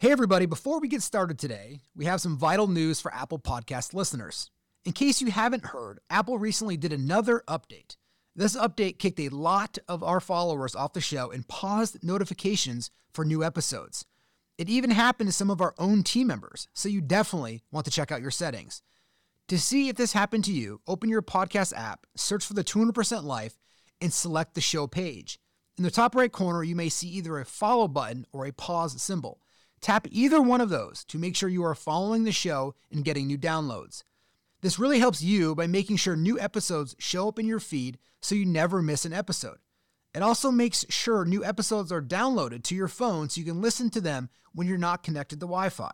Hey, everybody, before we get started today, we have some vital news for Apple Podcast listeners. In case you haven't heard, Apple recently did another update. This update kicked a lot of our followers off the show and paused notifications for new episodes. It even happened to some of our own team members, so you definitely want to check out your settings. To see if this happened to you, open your podcast app, search for the 200% Life, and select the show page. In the top right corner, you may see either a follow button or a pause symbol. Tap either one of those to make sure you are following the show and getting new downloads. This really helps you by making sure new episodes show up in your feed so you never miss an episode. It also makes sure new episodes are downloaded to your phone so you can listen to them when you're not connected to Wi Fi.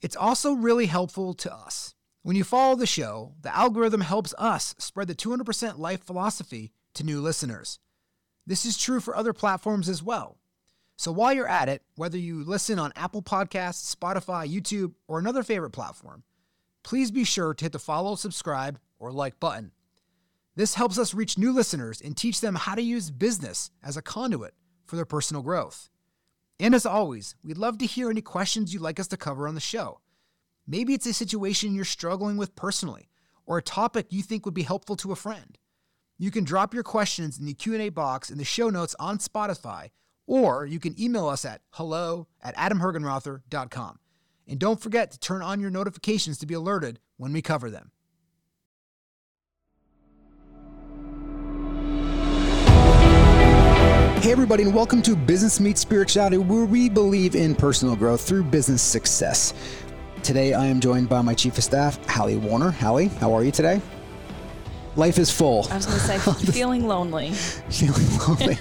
It's also really helpful to us. When you follow the show, the algorithm helps us spread the 200% life philosophy to new listeners. This is true for other platforms as well. So while you're at it, whether you listen on Apple Podcasts, Spotify, YouTube, or another favorite platform, please be sure to hit the follow, subscribe, or like button. This helps us reach new listeners and teach them how to use business as a conduit for their personal growth. And as always, we'd love to hear any questions you'd like us to cover on the show. Maybe it's a situation you're struggling with personally, or a topic you think would be helpful to a friend. You can drop your questions in the Q&A box in the show notes on Spotify or you can email us at hello at adamhergenrother.com. And don't forget to turn on your notifications to be alerted when we cover them. Hey, everybody, and welcome to Business Meets Spirituality, where we believe in personal growth through business success. Today, I am joined by my chief of staff, Hallie Warner. Hallie, how are you today? Life is full. I was going to say, feeling lonely. feeling lonely.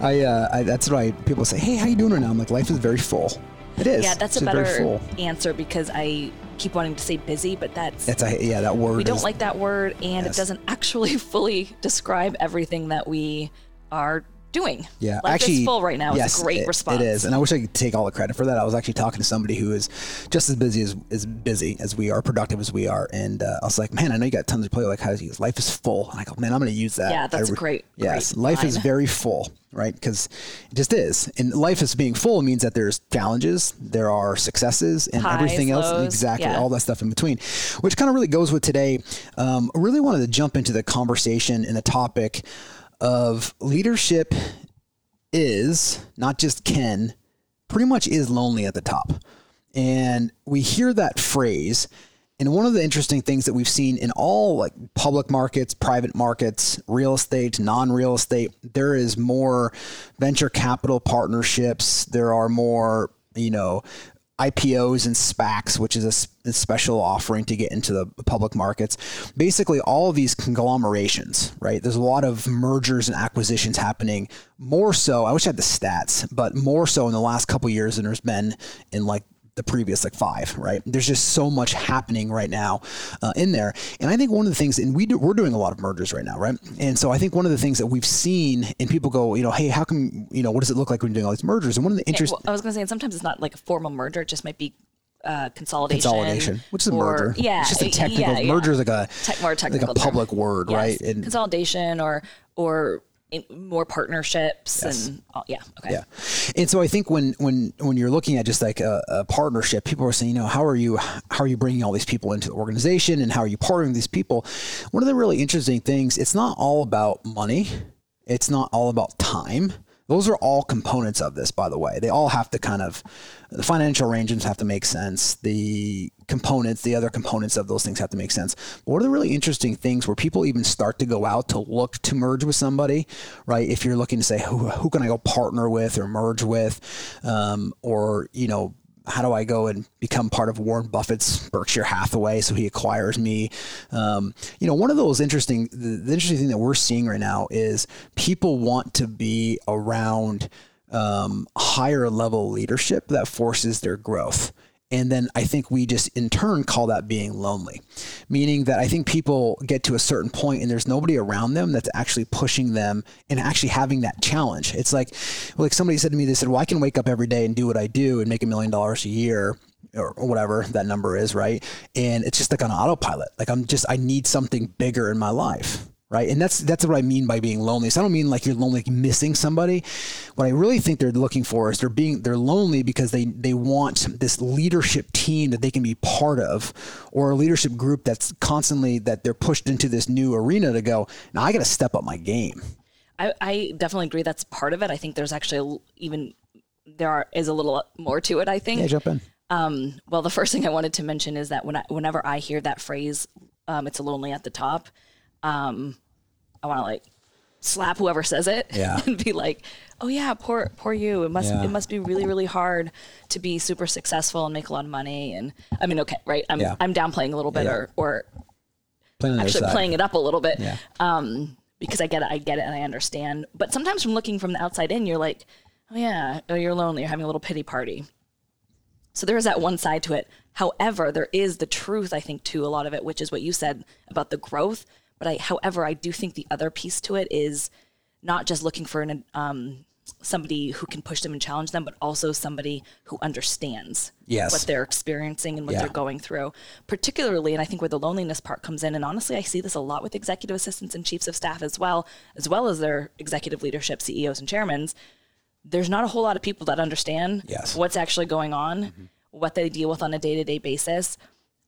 I, uh, I, that's right. People say, "Hey, how you doing right now?" I'm like, "Life is very full." It is. Yeah, that's it's a better answer because I keep wanting to say busy, but that's that's a yeah that word. We don't like that word, and yes. it doesn't actually fully describe everything that we are doing. Yeah, Life actually, full right now. Yes, a great it, response. It is, and I wish I could take all the credit for that. I was actually talking to somebody who is just as busy as, as busy as we are, productive as we are, and uh, I was like, "Man, I know you got tons to play. Like, how is life is full?" And I go, "Man, I'm going to use that." Yeah, that's re- great. Yes, great life line. is very full, right? Because it just is, and life is being full means that there's challenges, there are successes, and Highs, everything else, lows, exactly, yeah. all that stuff in between, which kind of really goes with today. Um, I really wanted to jump into the conversation and the topic of leadership is not just can pretty much is lonely at the top. And we hear that phrase and one of the interesting things that we've seen in all like public markets private markets real estate non-real estate there is more venture capital partnerships. There are more you know IPOs and SPACs, which is a, a, special offering to get into the public markets. Basically, all of these conglomerations, right? There's a lot of mergers and acquisitions happening. More so, I wish I had the stats, but more so in the last couple years than there's been in like the previous like five, right? There's just so much happening right now uh, in there. And I think one of the things, and we do, we're doing a lot of mergers right now, right? And so I think one of the things that we've seen, and people go, you know, hey, how come, you know, what does it look like when you're doing all these mergers? And one of the interesting, well, I was going to say, and sometimes it's not like a formal merger; it just might be uh, consolidation. Consolidation, which is a or, merger. Yeah, it's just a technical yeah, yeah. merger is like a Te- more technical like a public term. word, yes. right? And consolidation or or more partnerships Yes. and oh, yeah okay Yeah, and so I think when when when you're looking at just like a, a partnership, people are saying, you know, how are you how are you bringing all these people into the organization, and how are you partnering these people? One of the really interesting things, it's not all about money, it's not all about time. Those are all components of this, by the way. They all have to kind of the financial arrangements have to make sense. The components, the other components of those things have to make sense. But one of the really interesting things where people even start to go out to look to merge with somebody, right? If you're looking to say who who can I go partner with or merge with, um, or you know how do I go and become part of Warren Buffett's Berkshire Hathaway so he acquires me? Um, you know, one of those interesting, the, the, interesting thing that we're seeing right now is people want to be around um, higher level leadership that forces their growth. And then I think we just in turn call that being lonely, meaning that I think people get to a certain point and there's nobody around them that's actually pushing them and actually having that challenge. It's like, like somebody said to me, they said, well, I can wake up every day and do what I do and make a million dollars a year or whatever that number is, right? And it's just like on autopilot. Like I'm just, I need something bigger in my life. Right? And that's that's what I mean by being lonely. So I don't mean like you're lonely, like missing somebody. What I really think they're looking for is they're being they're lonely because they they want this leadership team that they can be part of, or a leadership group that's constantly that they're pushed into this new arena to go. Now I got to step up my game. I, I definitely agree. That's part of it. I think there's actually even there are, is a little more to it. I think. Yeah, jump in. Um, well, the first thing I wanted to mention is that when I, whenever I hear that phrase, um, "It's lonely at the top," um, I want to like slap whoever says it yeah. and be like, "Oh yeah, poor poor you. It must yeah. it must be really really hard to be super successful and make a lot of money." And I mean, okay, right? I'm yeah. I'm downplaying a little bit or or playing actually playing it up a little bit. Um, because I get it, I get it, and I understand. But sometimes from looking from the outside in, you're like, "Oh yeah, oh you're lonely. You're having a little pity party." So there is that one side to it. However, there is the truth, I think, to a lot of it, which is what you said about the growth. But I, however, I do think the other piece to it is not just looking for an um, somebody who can push them and challenge them, but also somebody who understands yes. what they're experiencing and what yeah. they're going through. Particularly, and I think where the loneliness part comes in, and honestly, I see this a lot with executive assistants and chiefs of staff as well, as well as their executive leadership, CEOs and chairmans there's not a whole lot of people that understand yes. what's actually going on, mm-hmm. what they deal with on a day to day basis.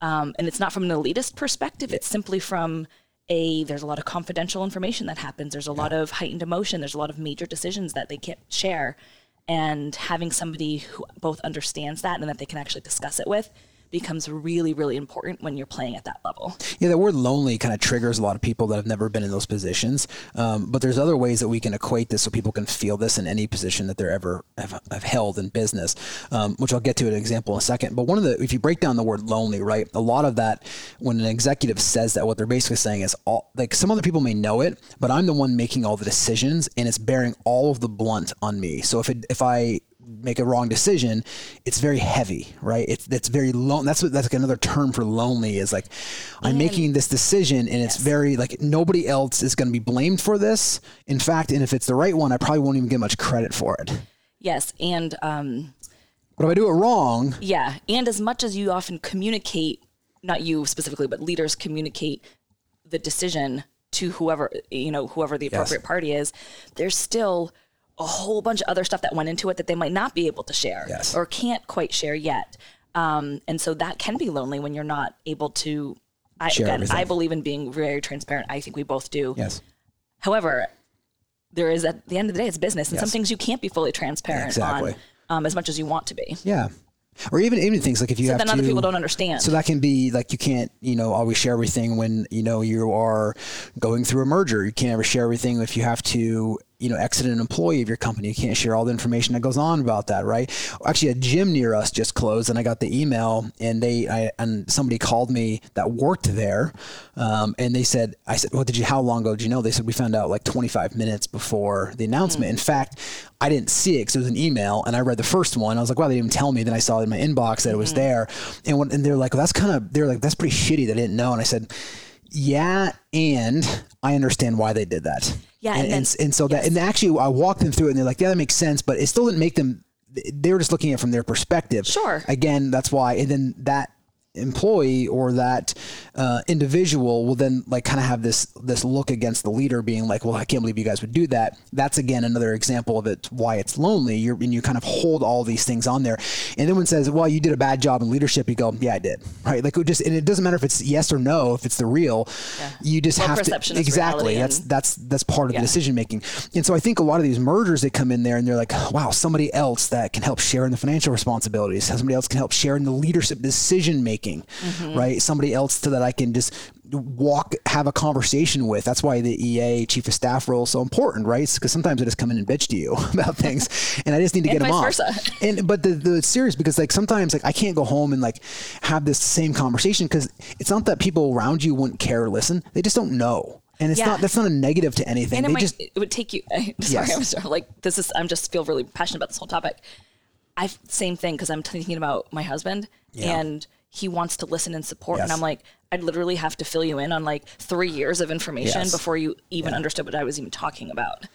Um, and it's not from an elitist perspective, it's simply from a there's a lot of confidential information that happens, there's a yeah. lot of heightened emotion, there's a lot of major decisions that they can't share. And having somebody who both understands that and that they can actually discuss it with becomes really, really important when you're playing at that level. Yeah, the word lonely kind of triggers a lot of people that have never been in those positions. Um, but there's other ways that we can equate this so people can feel this in any position that they're ever have, have held in business, um, which I'll get to an example in a second. But one of the, if you break down the word lonely, right, a lot of that, when an executive says that, what they're basically saying is all, like some other people may know it, but I'm the one making all the decisions and it's bearing all of the blunt on me. So if it, if I make a wrong decision, it's very heavy, right? It's that's very lone. That's what that's like another term for lonely is like I'm making this decision and it's very like nobody else is going to be blamed for this. In fact, and if it's the right one, I probably won't even get much credit for it. Yes, and um, but if I do it wrong, yeah, and as much as you often communicate, not you specifically, but leaders communicate the decision to whoever you know whoever the appropriate yes. party is, there's still a whole bunch of other stuff that went into it that they might not be able to share yes. or can't quite share yet. Um, and so that can be lonely when you're not able to. I, share again, everything. I believe in being very transparent. I think we both do. Yes. However, there is at the end of the day, it's business, and yes. some things you can't be fully transparent exactly. on um, as much as you want to be. Yeah or even even things like if you so have then to, other people don't understand. So that can be like you can't you know always share everything when you know you are going through a merger. You can't ever share everything if you have to you know exit an employee of your company. You can't share all the information that goes on about that, right? Actually, a gym near us just closed, and I got the email, and they I, and somebody called me that worked there, um, and they said, I said, well, did you? How long ago did you know? They said we found out like 25 minutes before the announcement. Mm. In fact, I didn't see it because it was an email, and I read the first one. I was like, wow, they didn't even tell me. Then I saw it in my inbox that it was mm-hmm. there, and when, and they're like, well, that's kind of they're like that's pretty shitty. They didn't know, and I said, yeah, and I understand why they did that. Yeah, and and, then, and, and so yes. that and actually I walked them through it, and they're like, yeah, that makes sense, but it still didn't make them. They were just looking at it from their perspective. Sure. Again, that's why, and then that employee or that uh, individual will then like kind of have this this look against the leader being like well i can't believe you guys would do that. That's again another example of it why it's lonely. You're and you kind of hold all these things on there. And then when says well you did a bad job in leadership you go yeah i did right? Like it just and it doesn't matter if it's yes or no if it's the real yeah. you just well, have to exactly that's that's that's part of yeah. the decision making and so i think a lot of these mergers that come in there and they're like wow somebody else that can help share in the financial responsibilities somebody else can help share in the leadership decision making making, mm-hmm. right? Somebody else so that I can just walk, have a conversation with. That's why the EA chief of staff role is so important, right? Because sometimes I just come in and bitch to you about things, and I just need to get them off. Versa. And but the the serious because like sometimes like I can't go home and like have this same conversation because it's not that people around you wouldn't care or listen; they just don't know and it's yeah. not that's not a negative to anything. And it, might, just, it would take you. Sorry, yes. I'm sorry. Like this is. I'm just feel really passionate about this whole topic. I same thing because I'm thinking about my husband yeah. and he wants to listen and support. Yes. And I'm like, I'd literally have to fill you in on like three years of information yes. before you even yeah. understood what I was even talking about.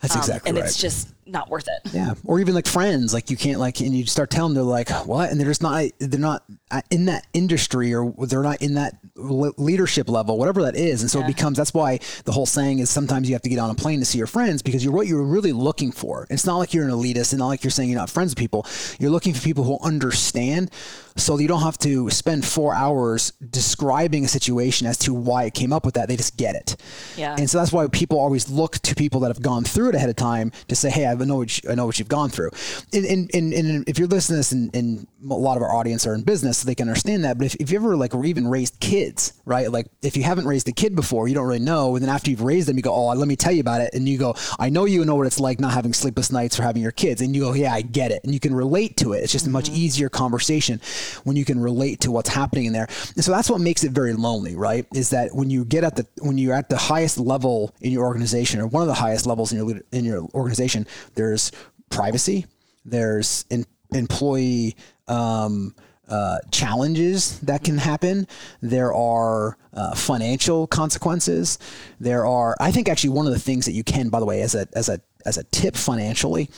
That's um, exactly and right. it's just not worth it. Yeah. Or even like friends, like you can't like, and you start telling them, they're like, what? And they're just not, they're not uh, in that industry or they're not in that leadership level, whatever that is. And so yeah. it becomes that's why the whole saying is sometimes you have to get on a plane to see your friends because you're what you're really looking for. It's not like you're an elitist, and not like you're saying you're not friends with people. You're looking for people who understand so you don't have to spend four hours describing a situation as to why it came up with that. They just get it. Yeah. And so that's why people always look to people that have gone through it ahead of time to say, hey, I know what, you, I know what you've gone through. And, and, and, if you're listening to this and, and, a lot of our audience are in business, so they can understand that. But if, if you ever like even raised kids, right? Like if you haven't raised a kid before, you don't really know. And then after you've raised them, you go, oh, let me tell you about it. And you go, I know you know what it's like not having sleepless nights or having your kids. And you go, yeah, I get it. And you can relate to it. It's just mm-hmm. a much mm-hmm. easier conversation when you can relate to what's happening in there. And so that's what makes it very lonely, right? Is that when you get at the when you're at the highest level in your organization or one of the highest levels in your in your organization, there's privacy, there's in, employee um, uh, challenges that can happen. There are uh, financial consequences. There are, I think, actually one of the things that you can, by the way, as a as a as a tip financially,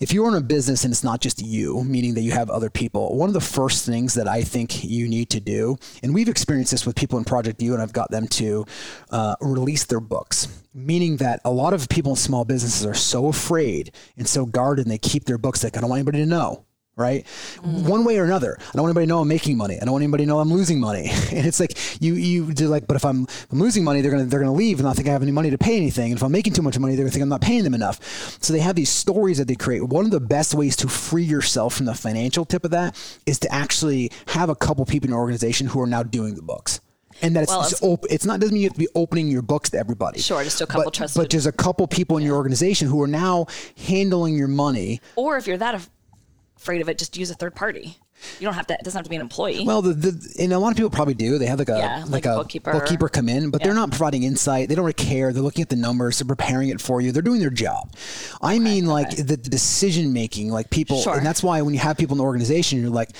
if you're in a business and it's not just you, meaning that you have other people, one of the first things that I think you need to do, and we've experienced this with people in Project U, and I've got them to uh, release their books. Meaning that a lot of people in small businesses are so afraid and so guarded, and they keep their books like I don't want anybody to know right? Mm. One way or another. I don't want anybody to know I'm making money. I don't want anybody to know I'm losing money. And it's like you you do like, but if I'm, if I'm losing money, they're gonna they're gonna leave and not think I have any money to pay anything. And if I'm making too much money, they're gonna think I'm not paying them enough. So they have these stories that they create. One of the best ways to free yourself from the financial tip of that is to actually have a couple people in your organization who are now doing the books and that it's well, it's, op- it's, not doesn't mean you have to be opening your books to everybody. Sure, just a couple but, trusted. But there's a couple people in yeah. your organization who are now handling your money. Or if you're that afraid of it, just use a third party. You don't have to. It doesn't have to be an employee. Well, the, the and a lot of people probably do. They have like a yeah, like, like, a bookkeeper. bookkeeper come in, but yeah. they're not providing insight. They don't really care. They're looking at the numbers. They're preparing it for you. They're doing their job. I mean, okay. like the decision making, like people, sure. and that's why when you have people in the organization, you're like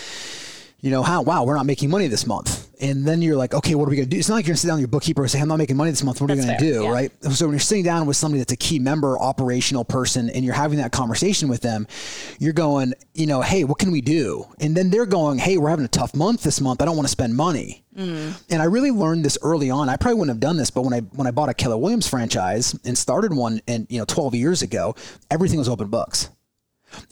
you know, how, wow, we're not making money this month. And then you're like, okay, what are we going to do? It's not like you're going to sit down with your bookkeeper and say, I'm not making money this month. What that's are you going to do? Yeah. Right. So when you're sitting down with somebody that's a key member, operational person, and you're having that conversation with them, you're going, you know, hey, what can we do? And then they're going, hey, we're having a tough month this month. I don't want to spend money. Mm. And I really learned this early on. I probably wouldn't have done this, but when I when I bought a Keller Williams franchise and started one, and you know, 12 years ago, everything was open books.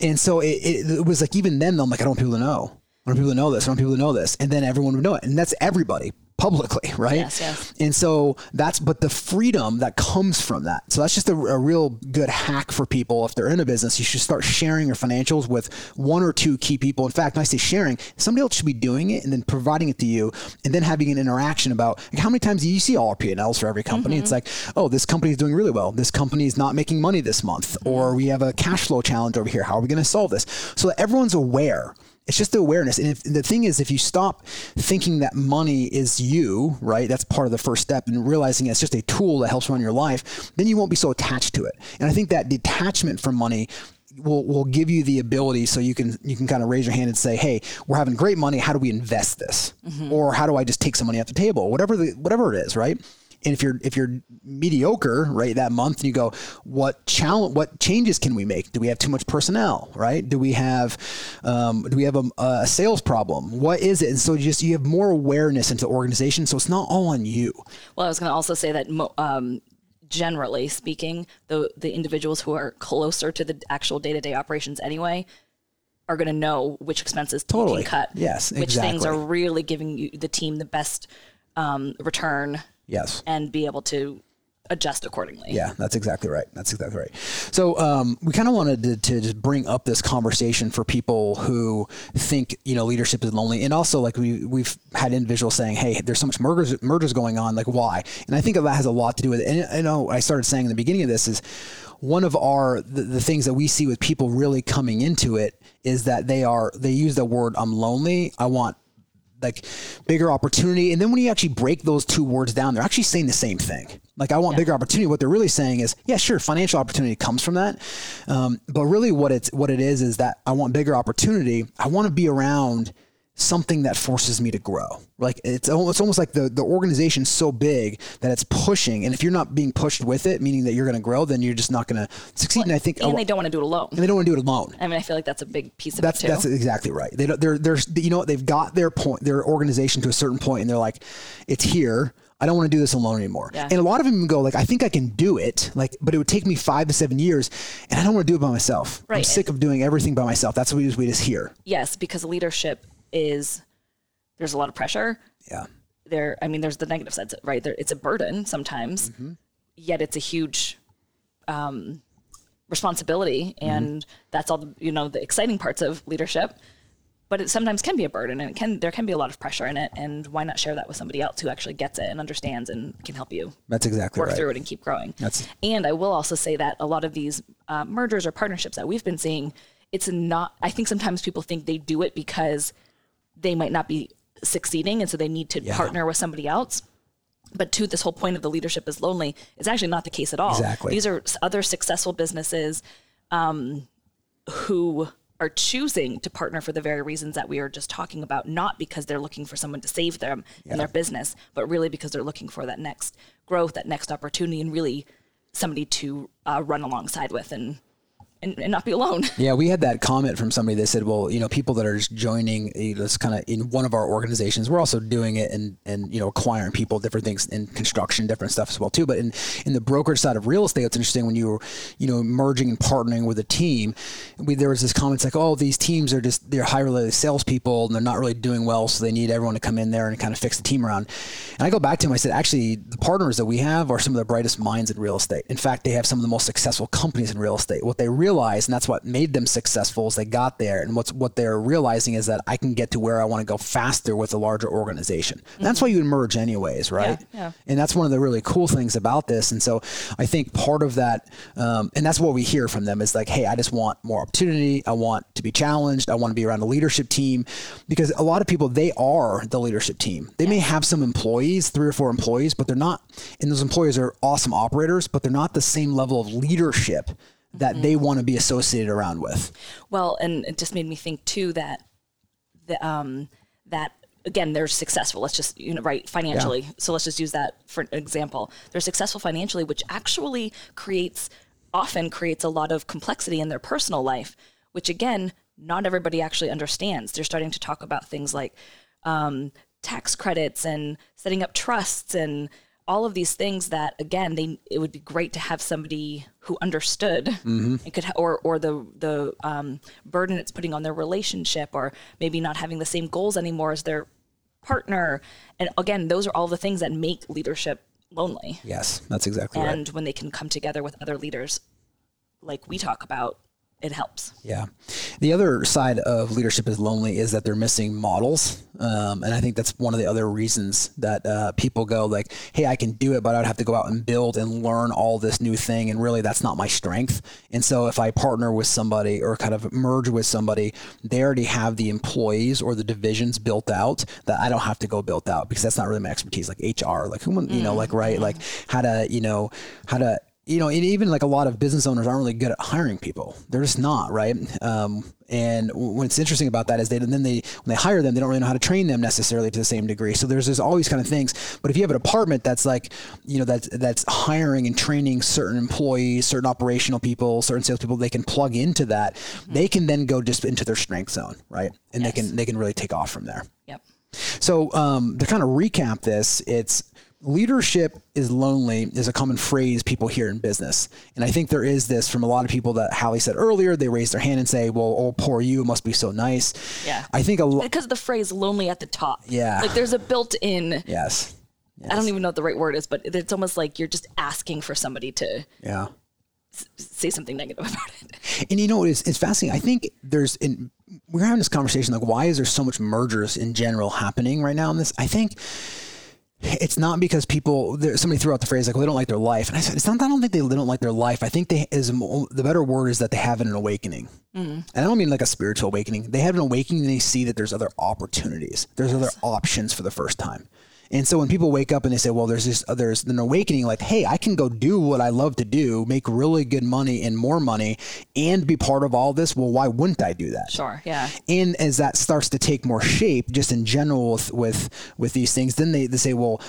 And so it, it, it was like even then, I'm like, I don't want people to know. I want people to know this. I want people to know this. And then everyone would know it. And that's everybody publicly, right? Yes, yes. And so that's, but the freedom that comes from that. So that's just a, a, real good hack for people. If they're in a business, you should start sharing your financials with one or two key people. In fact, when I say sharing, somebody else should be doing it and then providing it to you and then having an interaction about like, how many times do you see all our P&Ls for every company? Mm-hmm. It's like, oh, this company is doing really well. This company is not making money this month, or we have a cash flow challenge over here. How are we going to solve this? So that everyone's aware it's just the awareness. And if, the thing is, if you stop thinking that money is you, right, that's part of the first step, and realizing it's just a tool that helps run your life, then you won't be so attached to it. And I think that detachment from money will will give you the ability so you can you can kind of raise your hand and say, "Hey, we're having great money. How do we invest this? Mm-hmm. Or how do I just take some money off the table? Whatever the whatever it is, right?" And if you're if you're mediocre, right, that month, and you go, what challenge, what changes can we make? Do we have too much personnel, right? Do we have um, do we have a, a, sales problem? What is it? And so you just you have more awareness into the organization, so it's not all on you. Well, I was going to also say that. Um, generally speaking, the the individuals who are closer to the actual day to day operations anyway are going to know which expenses totally. can cut. Yes, which exactly. things are really giving you the team the best um, return Yes. And be able to adjust accordingly. Yeah, that's exactly right. That's exactly right. So um, we kind of wanted to, to, just bring up this conversation for people who think you know leadership is lonely, and also like we we've had individuals saying, "Hey, there's so much mergers mergers going on. Like, why?" And I think that has a lot to do with it. And I know I started saying in the beginning of this is one of our the, the things that we see with people really coming into it is that they are they use the word "I'm lonely." I want like bigger opportunity. And then when you actually break those two words down, they're actually saying the same thing. Like I want yeah. bigger opportunity. What they're really saying is, yeah, sure, financial opportunity comes from that, um, but really what it's what it is is that I want bigger opportunity. I want to be around something that forces me to grow. Like it's almost, it's almost like the, the organization's so big that it's pushing. And if you're not being pushed with it, meaning that you're going to grow, then you're just not going to succeed. Well, and I think, and they don't want to do it alone. And they don't want to do it alone. I mean, I feel like that's a big piece of that's, it That's exactly right. They don't, they're, they're, you know what? They've got their point, their organization to a certain point and they're like, it's here. I don't want to do this alone anymore. Yeah. And a lot of them go like, I think I can do it, like, but it would take me five to seven years, and I don't want to do it by myself. Right. I'm sick of doing everything by myself. That's what we just, we just hear. Yes, because leadership is there's a lot of pressure. Yeah. There, I mean, there's the negative sides, right? There, it's a burden sometimes, mm-hmm. yet it's a huge um, responsibility, mm-hmm. and that's all the you know the exciting parts of leadership but it sometimes can be a burden and it can there can be a lot of pressure in it and why not share that with somebody else who actually gets it and understands and can help you that's exactly work right. through it and keep growing that's and i will also say that a lot of these uh, mergers or partnerships that we've been seeing it's not i think sometimes people think they do it because they might not be succeeding and so they need to yeah. partner with somebody else but to this whole point of the leadership is lonely it's actually not the case at all exactly these are other successful businesses um, who are choosing to partner for the very reasons that we are just talking about, not because they're looking for someone to save them yeah. in their business, but really because they're looking for that next growth, that next opportunity, and really somebody to uh, run alongside with and and, and, not be alone. Yeah, we had that comment from somebody that said, well, you know, people that are just joining eh, this kind of in one of our organizations, we're also doing it and, and, you know, acquiring people, different things in construction, different stuff as well too. But in, in the brokerage side of real estate, it's interesting when you were, you know, merging and partnering with a team, we, there was this comment like, oh, these teams are just, they're highly salespeople and they're not really doing well. So they need everyone to come in there and kind of fix the team around. And I go back to him, I said, actually, the partners that we have are some of the brightest minds in real estate. In fact, they have some of the most successful companies in real estate. What they and that's what made them successful as they got there. And what's what they're realizing is that I can get to where I want to go faster with a larger organization. Mm-hmm. That's why you emerge anyways, right? Yeah, yeah. And that's one of the really cool things about this. And so I think part of that, um, and that's what we hear from them is like, hey, I just want more opportunity. I want to be challenged. I want to be around a leadership team because a lot of people they are the leadership team. They yeah. may have some employees, three or four employees, but they're not. And those employees are awesome operators, but they're not the same level of leadership that mm-hmm. they want to be associated around with. Well, and it just made me think too that the um that again they're successful. Let's just you know right financially. Yeah. So let's just use that for an example. They're successful financially, which actually creates often creates a lot of complexity in their personal life, which again not everybody actually understands. They're starting to talk about things like um, tax credits and setting up trusts and all of these things that again they it would be great to have somebody who understood mm-hmm. and could or or the the um, burden it's putting on their relationship or maybe not having the same goals anymore as their partner and again those are all the things that make leadership lonely yes that's exactly and right and when they can come together with other leaders like we talk about it helps. Yeah. The other side of leadership is lonely is that they're missing models. Um, and I think that's one of the other reasons that uh, people go like, hey, I can do it, but I'd have to go out and build and learn all this new thing. And really, that's not my strength. And so if I partner with somebody or kind of merge with somebody, they already have the employees or the divisions built out that I don't have to go built out because that's not really my expertise, like HR, like who, you know, like, right, like how to, you know, how to you know, and even like a lot of business owners aren't really good at hiring people. They're just not, right? Um, and what's interesting about that is they then they when they hire them, they don't really know how to train them necessarily to the same degree. So there's there's always kind of things. But if you have a department that's like, you know, that's that's hiring and training certain employees, certain operational people, certain salespeople, they can plug into that. Mm-hmm. They can then go just into their strength zone, right? And yes. they can they can really take off from there. Yep. So um, to kind of recap this, it's leadership is lonely is a common phrase people hear in business. And I think there is this from a lot of people that Hallie said earlier, they raise their hand and say, well, oh, poor you must be so nice. Yeah. I think a lot. Because the phrase lonely at the top. Yeah. Like there's a built in. Yes. yes. I don't even know what the right word is, but it's almost like you're just asking for somebody to. Yeah. say something negative about it. And you know, it's, it's fascinating. I think there's, in, we're having this conversation like, why is there so much mergers in general happening right now in this? I think it's not because people somebody threw out the phrase like well, they don't like their life. And i said it's not that i don't think they, don't like their life. I think they is the better word is that they have an awakening. Mm. and i don't mean like a spiritual awakening. They have an awakening and they see that there's other opportunities. There's yes. other options for the first time And so when people wake up and they say, well, there's this, uh, there's an awakening like, hey, I can go do what I love to do, make really good money and more money and be part of all this. Well, why wouldn't I do that? Sure. Yeah. And as that starts to take more shape, just in general with, with, with these things, then they, they say, well,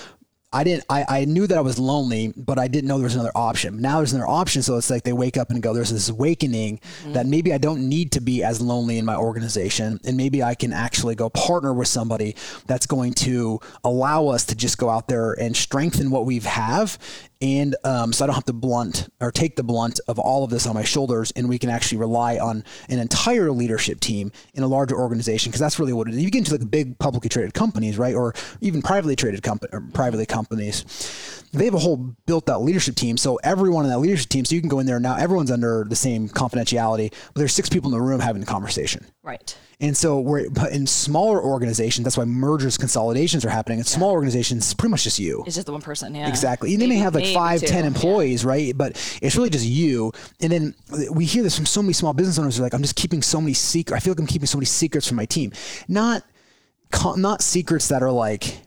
I didn't I, I knew that I was lonely, but I didn't know there was another option. Now there's another option. So it's like they wake up and go, there's this awakening mm-hmm. that maybe I don't need to be as lonely in my organization. And maybe I can actually go partner with somebody that's going to allow us to just go out there and strengthen what we have and um, so I don't have to blunt or take the blunt of all of this on my shoulders, and we can actually rely on an entire leadership team in a larger organization because that's really what it is. You get into like big publicly traded companies, right, or even privately traded company, privately companies. They have a whole built-out leadership team, so everyone in that leadership team, so you can go in there now. Everyone's under the same confidentiality, but there's six people in the room having the conversation. Right. And so we're but in smaller organizations, that's why mergers, consolidations are happening. In yeah. small organizations, it's pretty much just you. It's just the one person, yeah. Exactly. Maybe, they may have like five, ten employees, yeah. right? But it's really just you. And then we hear this from so many small business owners. They're like, I'm just keeping so many secrets. I feel like I'm keeping so many secrets from my team. Not, not secrets that are like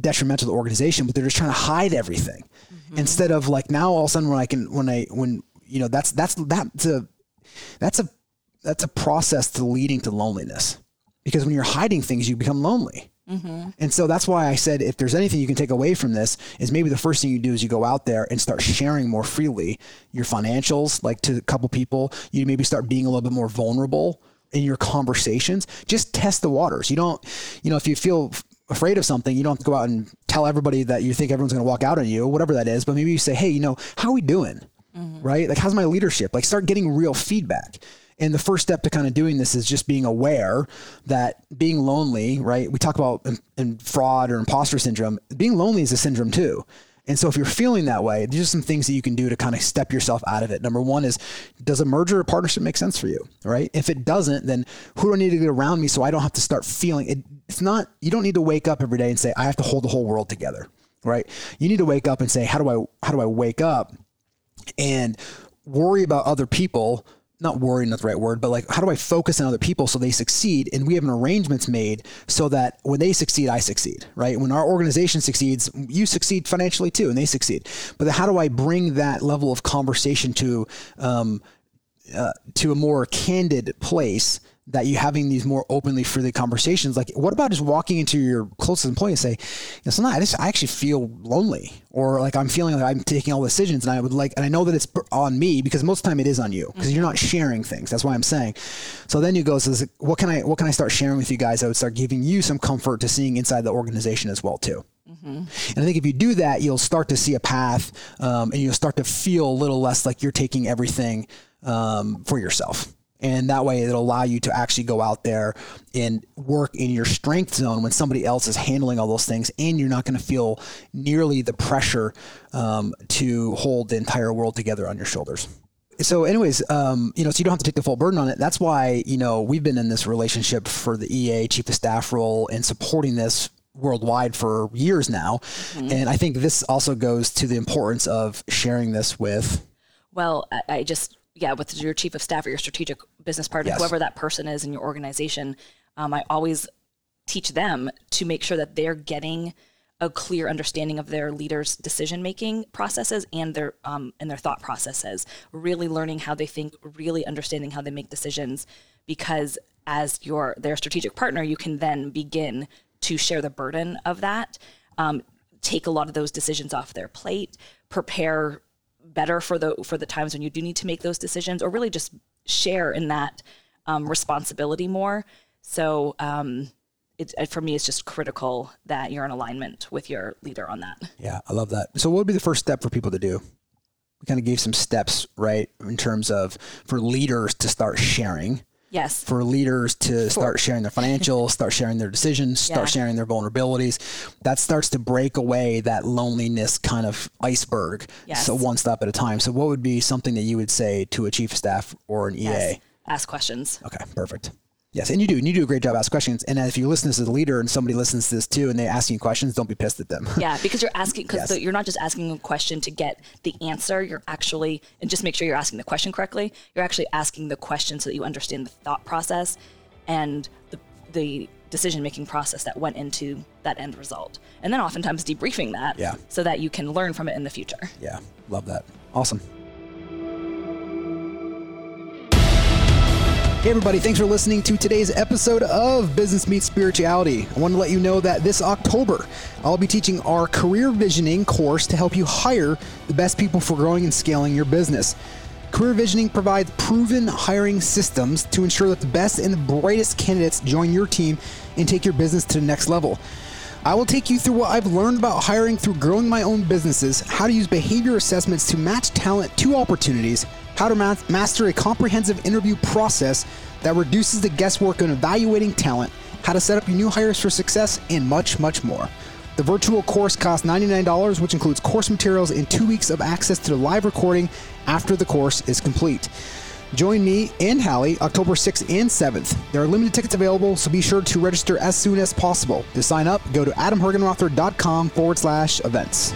detrimental to the organization, but they're just trying to hide everything. Mm-hmm. Instead of like now all of a sudden when I can when I when you know that's that's that's a that's a that's a process to leading to loneliness because when you're hiding things, you become lonely. Mm-hmm. And so that's why I said if there's anything you can take away from this is maybe the first thing you do is you go out there and start sharing more freely your financials, like to a couple people. You maybe start being a little bit more vulnerable in your conversations. Just test the waters. You don't, you know, if you feel afraid of something, you don't have to go out and tell everybody that you think everyone's going to walk out on you, whatever that is. But maybe you say, hey, you know, how are we doing? Mm-hmm. Right? Like, how's my leadership? Like, start getting real feedback. And the first step to kind of doing this is just being aware that being lonely, right? We talk about in, in fraud or imposter syndrome. Being lonely is a syndrome too. And so if you're feeling that way, these are some things that you can do to kind of step yourself out of it. Number one is, does a merger or partnership make sense for you? Right? If it doesn't, then who do I need to get around me so I don't have to start feeling it? It's not, you don't need to wake up every day and say, I have to hold the whole world together. Right? You need to wake up and say, how do I, how do I wake up and worry about other people not worrying not the right word, but like, how do I focus on other people so they succeed? And we have an arrangements made so that when they succeed, I succeed, right? When our organization succeeds, you succeed financially too, and they succeed. But how do I bring that level of conversation to, um, uh, to a more candid place that you having these more openly freely conversations like what about just walking into your closest employee and say it's not I, just, I actually feel lonely or like i'm feeling like i'm taking all the decisions and i would like and i know that it's on me because most of the time it is on you because mm-hmm. you're not sharing things that's why i'm saying so then you go says what can i what can i start sharing with you guys i would start giving you some comfort to seeing inside the organization as well too Mm-hmm. And I think if you do that, you'll start to see a path um, and you'll start to feel a little less like you're taking everything um, for yourself. And that way it'll allow you to actually go out there and work in your strength zone when somebody else is handling all those things. And you're not going to feel nearly the pressure um, to hold the entire world together on your shoulders so anyways um, you know so you don't have to take the full burden on it that's why you know we've been in this relationship for the ea chief of staff role and supporting this worldwide for years now mm-hmm. and i think this also goes to the importance of sharing this with well i just yeah, with your chief of staff or your strategic business partner, yes. whoever that person is in your organization, um, I always teach them to make sure that they're getting a clear understanding of their leaders' decision making processes and their um, and their thought processes. Really learning how they think, really understanding how they make decisions, because as your their strategic partner, you can then begin to share the burden of that. Um, take a lot of those decisions off their plate, prepare better for the for the times when you do need to make those decisions, or really just share in that um, responsibility more. So um, it, for me, it's just critical that you're in alignment with your leader on that. Yeah, I love that. So, what would be the first step for people to do? We kind of gave some steps, right, in terms of for leaders to start sharing Yes. For leaders to start sharing their financials, start sharing their decisions, start yeah. sharing their vulnerabilities. That starts to break away that loneliness kind of iceberg. Yes. So one step at a time. So what would be something that you would say to a chief of staff or an yes. EA? Ask questions. Okay, perfect. Yes, and you do. And you do a great job asking questions. And if you listen to the leader and somebody listens to this too, and they ask you questions, don't be pissed at them. yeah, because you're asking because yes. you're not just asking a question to get the answer. You're actually and just make sure you're asking the question correctly. You're actually asking the question so that you understand the thought process and the the decision making process that went into that end result. And then oftentimes debriefing that yeah. so that you can learn from it in the future. Yeah, love that. Awesome. Hey, everybody, thanks for listening to today's episode of Business Meets Spirituality. I want to let you know that this October, I'll be teaching our career visioning course to help you hire the best people for growing and scaling your business. Career Visioning provides proven hiring systems to ensure that the best and the brightest candidates join your team and take your business to the next level. I will take you through what I've learned about hiring through growing my own businesses, how to use behavior assessments to match talent to opportunities, how to ma- master a comprehensive interview process that reduces the guesswork in evaluating talent, how to set up your new hires for success, and much, much more. The virtual course costs $99, which includes course materials and two weeks of access to the live recording after the course is complete. Join me and Hallie October 6th and 7th. There are limited tickets available, so be sure to register as soon as possible. To sign up, go to adamhergenrother.com forward slash events.